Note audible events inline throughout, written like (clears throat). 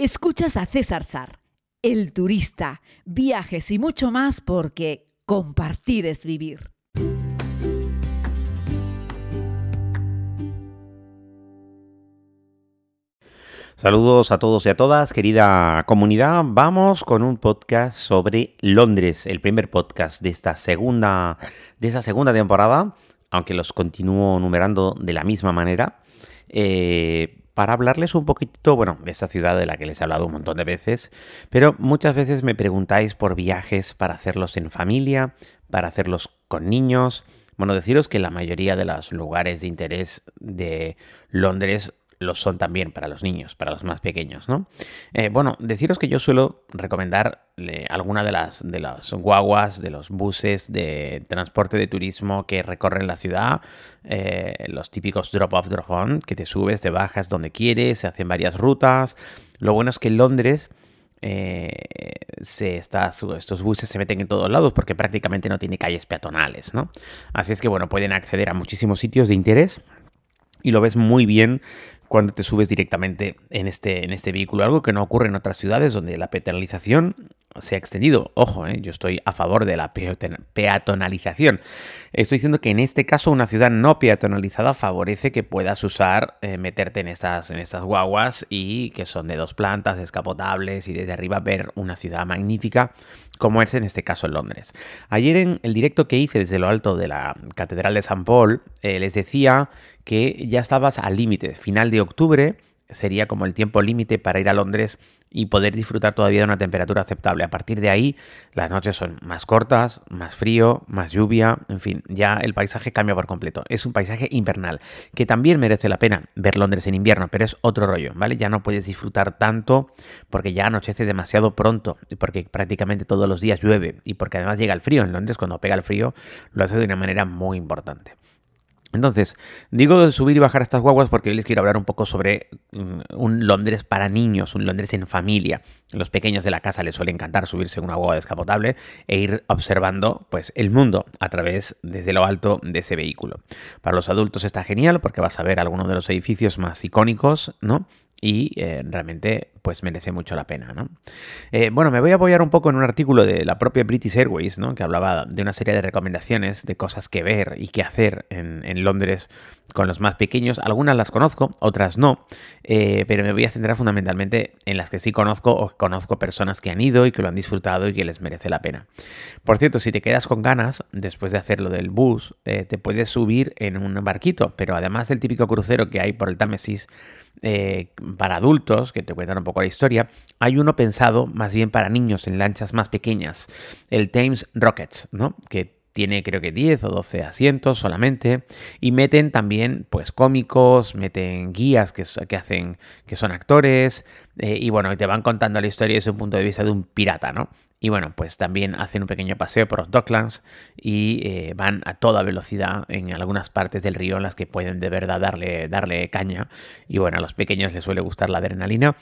Escuchas a César Sar, el turista, viajes y mucho más porque compartir es vivir. Saludos a todos y a todas, querida comunidad. Vamos con un podcast sobre Londres, el primer podcast de esta segunda, de esta segunda temporada, aunque los continúo numerando de la misma manera. Eh, para hablarles un poquito, bueno, de esta ciudad de la que les he hablado un montón de veces, pero muchas veces me preguntáis por viajes para hacerlos en familia, para hacerlos con niños. Bueno, deciros que la mayoría de los lugares de interés de Londres lo son también para los niños, para los más pequeños, ¿no? Eh, bueno, deciros que yo suelo recomendar alguna de las, de las guaguas, de los buses de transporte de turismo que recorren la ciudad, eh, los típicos drop-off, drop-on, que te subes, te bajas donde quieres, se hacen varias rutas. Lo bueno es que en Londres... Eh, se estos buses se meten en todos lados porque prácticamente no tiene calles peatonales, ¿no? Así es que bueno, pueden acceder a muchísimos sitios de interés y lo ves muy bien cuando te subes directamente en este, en este vehículo, algo que no ocurre en otras ciudades donde la peatonalización se ha extendido. Ojo, ¿eh? yo estoy a favor de la peatonalización. Estoy diciendo que en este caso una ciudad no peatonalizada favorece que puedas usar, eh, meterte en estas, en estas guaguas y que son de dos plantas, descapotables y desde arriba ver una ciudad magnífica como es en este caso en Londres. Ayer en el directo que hice desde lo alto de la Catedral de San Paul, eh, les decía que ya estabas al límite, final de octubre sería como el tiempo límite para ir a Londres y poder disfrutar todavía de una temperatura aceptable. A partir de ahí, las noches son más cortas, más frío, más lluvia, en fin, ya el paisaje cambia por completo. Es un paisaje invernal, que también merece la pena ver Londres en invierno, pero es otro rollo, ¿vale? Ya no puedes disfrutar tanto porque ya anochece demasiado pronto, porque prácticamente todos los días llueve y porque además llega el frío. En Londres, cuando pega el frío, lo hace de una manera muy importante. Entonces, digo de subir y bajar estas guaguas porque hoy les quiero hablar un poco sobre mm, un Londres para niños, un Londres en familia. Los pequeños de la casa les suele encantar subirse en una guagua descapotable e ir observando pues, el mundo a través desde lo alto de ese vehículo. Para los adultos está genial porque vas a ver algunos de los edificios más icónicos, ¿no? y eh, realmente pues merece mucho la pena. ¿no? Eh, bueno, me voy a apoyar un poco en un artículo de la propia British Airways, ¿no? que hablaba de una serie de recomendaciones de cosas que ver y que hacer en, Londres con los más pequeños. Algunas las conozco, otras no, eh, pero me voy a centrar fundamentalmente en las que sí conozco o conozco personas que han ido y que lo han disfrutado y que les merece la pena. Por cierto, si te quedas con ganas, después de hacerlo del bus, te puedes subir en un barquito, pero además del típico crucero que hay por el Támesis, eh, para adultos, que te cuentan un poco la historia, hay uno pensado más bien para niños en lanchas más pequeñas, el Thames Rockets, ¿no? Que tiene creo que 10 o 12 asientos solamente y meten también pues cómicos, meten guías que, que hacen que son actores eh, y bueno, te van contando la historia desde un punto de vista de un pirata, ¿no? Y bueno, pues también hacen un pequeño paseo por los Docklands y eh, van a toda velocidad en algunas partes del río en las que pueden de verdad darle, darle caña. Y bueno, a los pequeños les suele gustar la adrenalina.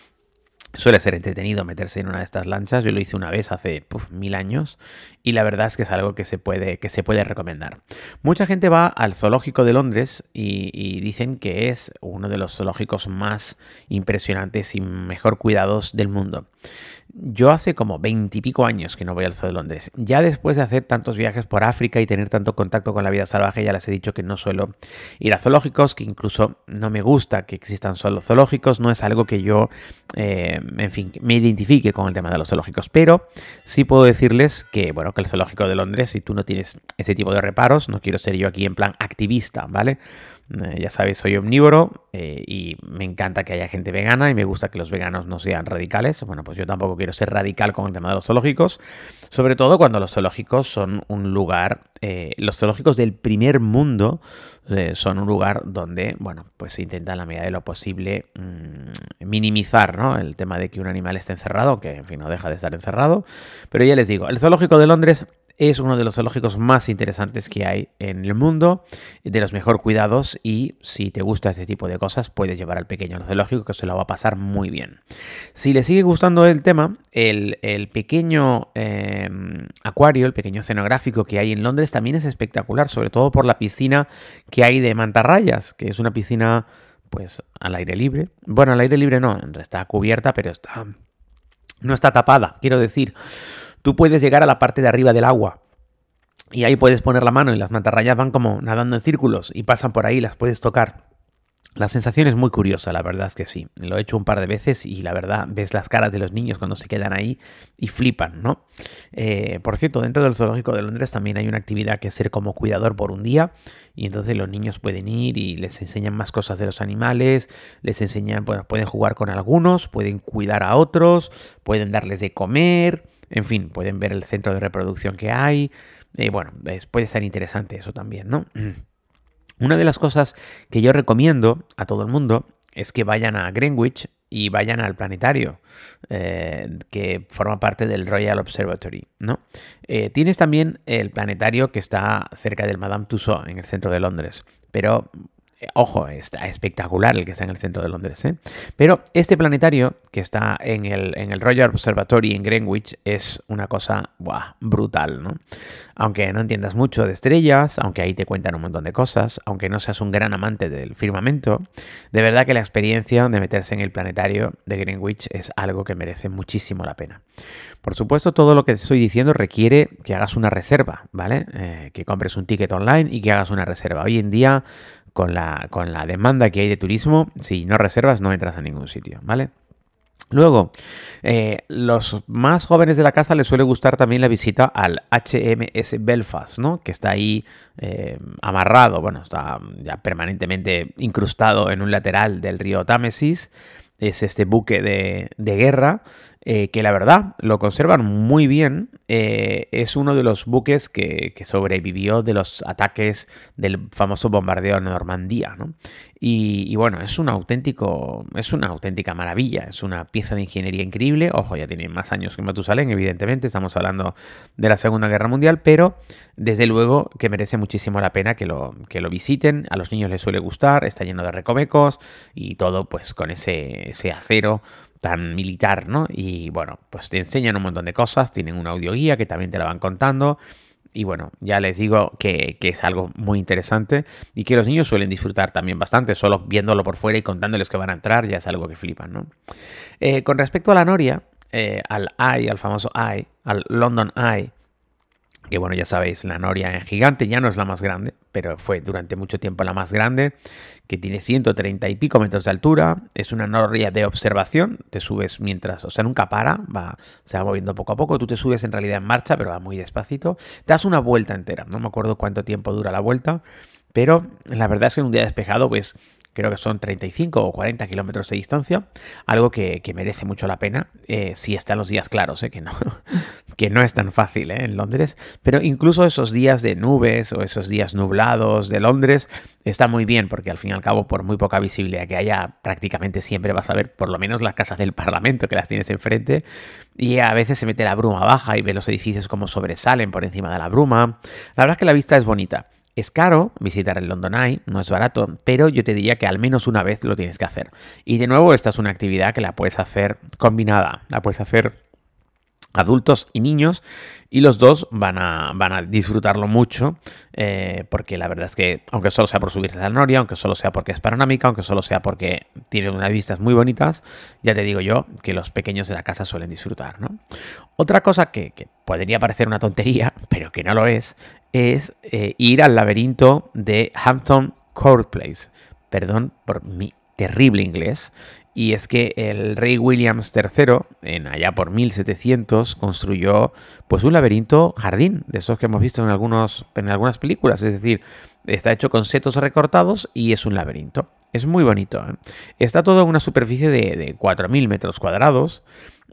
Suele ser entretenido meterse en una de estas lanchas. Yo lo hice una vez hace mil años y la verdad es que es algo que se puede, que se puede recomendar. Mucha gente va al zoológico de Londres y, dicen que es uno de los zoológicos más impresionantes y mejor cuidados del mundo. Yo hace como veintipico años que no voy al Zoo de Londres. Ya después de hacer tantos viajes por África y tener tanto contacto con la vida salvaje, ya les he dicho que no suelo ir a zoológicos, que incluso no me gusta que existan solo zoológicos, no es algo que yo, eh, en fin, me identifique con el tema de los zoológicos. Pero sí puedo decirles que, bueno, que el zoológico de Londres, si tú no tienes ese tipo de reparos, no quiero ser yo aquí en plan activista, ¿vale? Eh, ya sabéis, soy omnívoro eh, y me encanta que haya gente vegana y me gusta que los veganos no sean radicales. Bueno, pues yo tampoco quiero ser radical con el tema de los zoológicos, sobre todo cuando los zoológicos son un lugar, eh, los zoológicos del primer mundo son un lugar donde, bueno, pues se intenta en la medida de lo posible mm, minimizar ¿no? el tema de que un animal esté encerrado, que en fin no deja de estar encerrado. Pero ya les digo, el zoológico de Londres es uno de los zoológicos más interesantes que hay en el mundo, de los mejor cuidados y si te gusta este tipo de cosas puedes llevar al pequeño al zoológico que se lo va a pasar muy bien. Si le sigue gustando el tema, el, pequeño eh, acuario, el pequeño escenográfico que hay en Londres también es espectacular, sobre todo por la piscina que hay de mantarrayas, que es una piscina pues al aire libre. Bueno, al aire libre no, está cubierta, pero está no está tapada. Quiero decir, tú puedes llegar a la parte de arriba del agua y ahí puedes poner la mano y las mantarrayas van como nadando en círculos y pasan por ahí, las puedes tocar. La sensación es muy curiosa, la verdad es que sí. Lo he hecho un par de veces y la verdad ves las caras de los niños cuando se quedan ahí y flipan, ¿no? Eh, por cierto, dentro del zoológico de Londres también hay una actividad que es ser como cuidador por un día y entonces los niños pueden ir y les enseñan más cosas de los animales, les enseñan, bueno, pueden jugar con algunos, pueden cuidar a otros, pueden darles de comer, en fin, pueden ver el centro de reproducción que hay. Y bueno, puede ser interesante eso también, ¿no? (clears throat) Una de las cosas que yo recomiendo a todo el mundo es que vayan a Greenwich y vayan al planetario, eh, que forma parte del Royal Observatory, ¿no? Eh, tienes también el planetario que está cerca del Madame Tussauds, en el centro de Londres, pero eh, ojo, está espectacular el que está en el centro de Londres. ¿eh? Pero este planetario que está en el, en el Royal Observatory en Greenwich es una cosa brutal. ¿no? Aunque no entiendas mucho de estrellas, aunque ahí te cuentan un montón de cosas, aunque no seas un gran amante del firmamento, de verdad que la experiencia de meterse en el planetario de Greenwich es algo que merece muchísimo la pena. Por supuesto, todo lo que te estoy diciendo requiere que hagas una reserva, ¿vale? Eh, que compres un ticket online y que hagas una reserva. Hoy en día con la, con la demanda que hay de turismo, si no reservas no entras a ningún sitio, ¿vale? Luego, eh, los más jóvenes de la casa les suele gustar también la visita al HMS Belfast, ¿no? Que está ahí eh, amarrado, bueno, está ya permanentemente incrustado en un lateral del río Támesis. Es este buque de, de guerra eh, que la verdad lo conservan muy bien. Eh, es uno de los buques que, sobrevivió de los ataques del famoso bombardeo en Normandía. ¿no? Y, bueno, es un auténtico, es una auténtica maravilla, es una pieza de ingeniería increíble. Ojo, ya tiene más años que Matusalén, evidentemente, estamos hablando de la Segunda Guerra Mundial, pero desde luego que merece muchísimo la pena que lo, que lo visiten. A los niños les suele gustar, está lleno de recovecos y todo pues con ese, ese acero tan militar, ¿no? Y bueno, pues te enseñan un montón de cosas, tienen una audioguía que también te la van contando. Y bueno, ya les digo que, es algo muy interesante y que los niños suelen disfrutar también bastante, solo viéndolo por fuera y contándoles que van a entrar, ya es algo que flipan, ¿no? Eh, con respecto a la Noria, eh, al Eye, al famoso Eye, al London Eye, que bueno, ya sabéis, la Noria en gigante ya no es la más grande, pero fue durante mucho tiempo la más grande, que tiene 130 y pico metros de altura, es una Noria de observación, te subes mientras, o sea, nunca para, va, se va moviendo poco a poco, tú te subes en realidad en marcha, pero va muy despacito, te das una vuelta entera, no me acuerdo cuánto tiempo dura la vuelta, pero la verdad es que en un día despejado, pues creo que son 35 o 40 kilómetros de distancia, algo que, merece mucho la pena eh, si están los días claros, eh, que, no, (laughs) que no es tan fácil eh, en Londres, pero incluso esos días de nubes o esos días nublados de Londres está muy bien porque al fin y al cabo por muy poca visibilidad que haya prácticamente siempre vas a ver por lo menos las casas del Parlamento que las tienes enfrente y a veces se mete la bruma baja y ves los edificios como sobresalen por encima de la bruma. La verdad es que la vista es bonita. Es caro visitar el London Eye, no es barato, pero yo te diría que al menos una vez lo tienes que hacer. Y de nuevo, esta es una actividad que la puedes hacer combinada, la puedes hacer adultos y niños y los dos van a, van a disfrutarlo mucho eh, porque la verdad es que aunque solo sea por subirse a la noria, aunque solo sea porque es panorámica, aunque solo sea porque tiene unas vistas muy bonitas, ya te digo yo que los pequeños de la casa suelen disfrutar. ¿no? Otra cosa que, que podría parecer una tontería, (laughs) pero que no lo es, es eh, ir al laberinto de Hampton Court Place. Perdón por mi terrible inglés. Y es que el rey Williams III, en allá por 1700, construyó pues un laberinto jardín, de esos que hemos visto en, algunos, en algunas películas. Es decir, está hecho con setos recortados y es un laberinto. Es muy bonito. ¿eh? Está todo en una superficie de, de 4.000 metros cuadrados.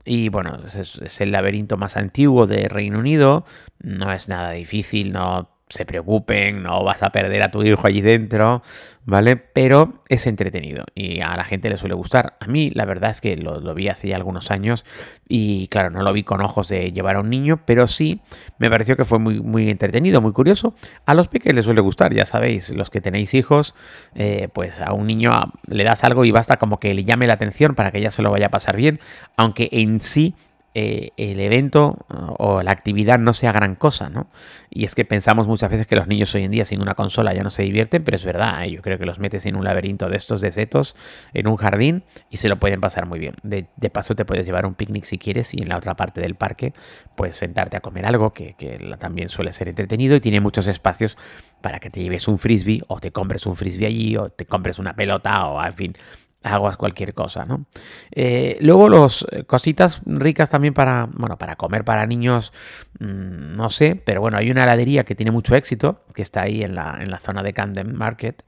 Y bueno, es, el laberinto más antiguo de Reino Unido. No es nada difícil, no se preocupen, no vas a perder a tu hijo allí dentro, ¿vale? Pero es entretenido y a la gente le suele gustar. A mí la verdad es que lo, vi hace ya algunos años y claro, no lo vi con ojos de llevar a un niño, pero sí me pareció que fue muy, muy entretenido, muy curioso. A los peques les suele gustar, ya sabéis, los que tenéis hijos, eh, pues a un niño le das algo y basta como que le llame la atención para que ya se lo vaya a pasar bien, aunque en sí eh, el evento o la actividad no sea gran cosa, ¿no? Y es que pensamos muchas veces que los niños hoy en día sin una consola ya no se divierten, pero es verdad, ¿eh? yo creo que los metes en un laberinto de estos de setos, en un jardín, y se lo pueden pasar muy bien. De, paso te puedes llevar un picnic si quieres y en la otra parte del parque puedes sentarte a comer algo, que, que también suele ser entretenido y tiene muchos espacios para que te lleves un frisbee o te compres un frisbee allí o te compres una pelota o en fin aguas cualquier cosa, ¿no? Eh, luego los eh, cositas ricas también para, bueno, para comer para niños, mm, no sé, pero bueno, hay una heladería que tiene mucho éxito, que está ahí en la, en la zona de Camden Market,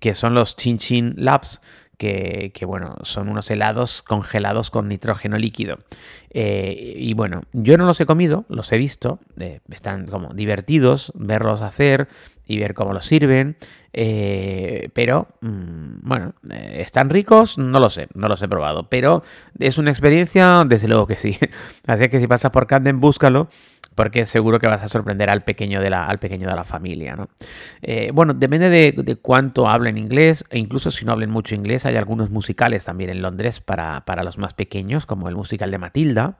que son los Chin Chin Labs, que, bueno, son unos helados congelados con nitrógeno líquido. Eh, y bueno, yo no los he comido, los he visto, están como divertidos verlos hacer y ver cómo los sirven. Eh, pero, mm, bueno, eh, ¿están ricos? No lo sé, no los he probado. Pero es una experiencia, desde luego que sí. (laughs) Así que si pasas por Camden, búscalo porque seguro que vas a sorprender al pequeño de la, al pequeño de la familia. ¿no? Eh, bueno, depende de, cuánto hablen inglés, e incluso si no hablen mucho inglés, hay algunos musicales también en Londres para, los más pequeños, como el musical de Matilda,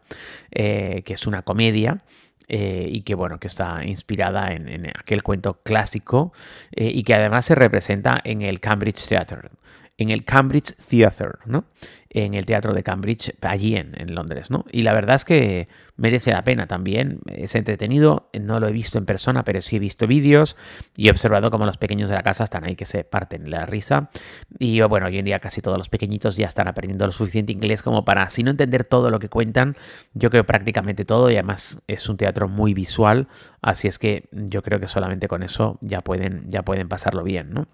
que es una comedia. Eh, y que bueno, que está inspirada en, aquel cuento clásico eh, y que además se representa en el Cambridge Theatre en el Cambridge Theatre, ¿no? En el teatro de Cambridge, allí en, Londres, ¿no? Y la verdad es que merece la pena también. Es entretenido, no lo he visto en persona, pero sí he visto vídeos y he observado cómo los pequeños de la casa están ahí que se parten la risa. Y bueno, hoy en día casi todos los pequeñitos ya están aprendiendo lo suficiente inglés como para, si no entender todo lo que cuentan, yo creo prácticamente todo y además es un teatro muy visual, así es que yo creo que solamente con eso ya pueden, ya pueden pasarlo bien, ¿no?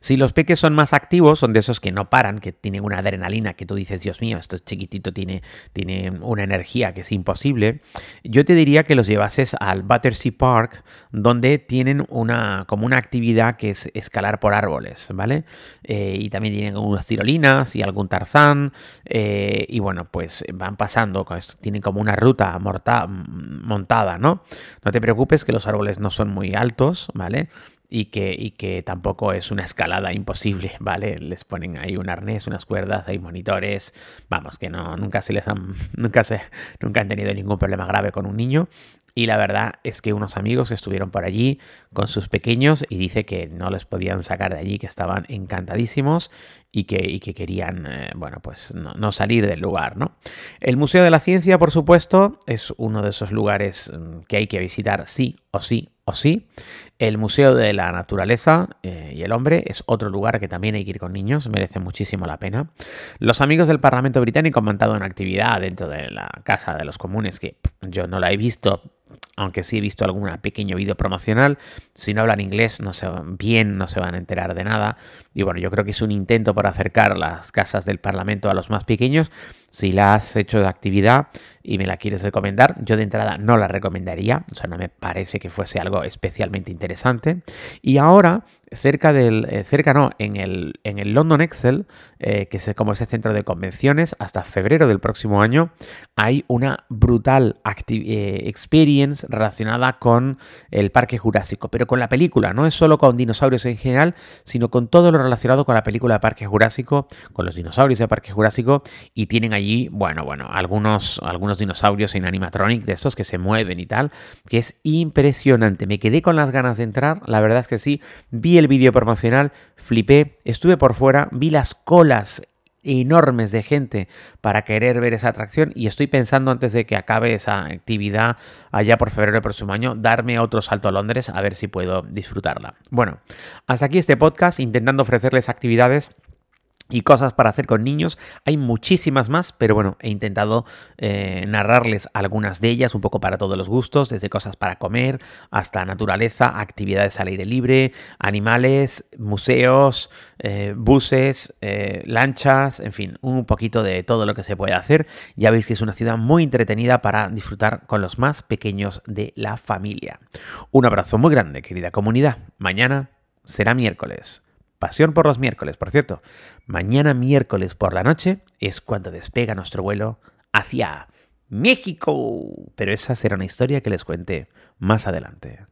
Si los peques son más activos, son de esos que no paran, que tienen una adrenalina que tú dices, Dios mío, esto es chiquitito, tiene, tiene una energía que es imposible, yo te diría que los llevases al Battersea Park, donde tienen una, como una actividad que es escalar por árboles, ¿vale? Eh, y también tienen unas tirolinas y algún tarzán, eh, y bueno, pues van pasando, tienen como una ruta montada, ¿no? No te preocupes que los árboles no son muy altos, ¿vale? Y que, y que tampoco es una escalada imposible, ¿vale? Les ponen ahí un arnés, unas cuerdas, hay monitores, vamos, que no, nunca se les han, (laughs) nunca se, nunca han tenido ningún problema grave con un niño. Y la verdad es que unos amigos estuvieron por allí con sus pequeños y dice que no les podían sacar de allí, que estaban encantadísimos y que, que querían, eh, bueno, pues no, no, salir del lugar, ¿no? El Museo de la Ciencia, por supuesto, es uno de esos lugares mm, que hay que visitar sí o sí o sí. El Museo de la Naturaleza eh, y el Hombre es otro lugar que también hay que ir con niños, merece muchísimo la pena. Los amigos del Parlamento Británico han montado una actividad dentro de la Casa de los Comunes que yo no la he visto, aunque sí he visto algún pequeño vídeo promocional. Si no hablan inglés no se van bien, no se van a enterar de nada. Y bueno, yo creo que es un intento por acercar las casas del Parlamento a los más pequeños. Si la has hecho de actividad y me la quieres recomendar, yo de entrada no la recomendaría. O sea, no me parece que fuese algo especialmente interesante. Y ahora cerca del, eh, cerca no, en el, en el London Excel, eh, que es como ese centro de convenciones, hasta febrero del próximo año, hay una brutal eh, experience relacionada con el Parque Jurásico, pero con la película, no es solo con dinosaurios en general, sino con todo lo relacionado con la película de Parque Jurásico, con los dinosaurios de Parque Jurásico, y tienen allí, bueno, bueno, algunos, algunos dinosaurios en animatronic de estos que se mueven y tal, que es impresionante. Me quedé con las ganas de entrar, la verdad es que sí, vi el vídeo promocional, flipé, estuve por fuera, vi las colas enormes de gente para querer ver esa atracción y estoy pensando antes de que acabe esa actividad allá por febrero del próximo año darme otro salto a Londres a ver si puedo disfrutarla. Bueno, hasta aquí este podcast intentando ofrecerles actividades y cosas para hacer con niños. Hay muchísimas más, pero bueno, he intentado eh, narrarles algunas de ellas, un poco para todos los gustos, desde cosas para comer hasta naturaleza, actividades al aire libre, animales, museos, eh, buses, eh, lanchas, en fin, un poquito de todo lo que se puede hacer. Ya veis que es una ciudad muy entretenida para disfrutar con los más pequeños de la familia. Un abrazo muy grande, querida comunidad. Mañana será miércoles. Pasión por los miércoles, por cierto. Mañana miércoles por la noche es cuando despega nuestro vuelo hacia México. Pero esa será una historia que les cuente más adelante.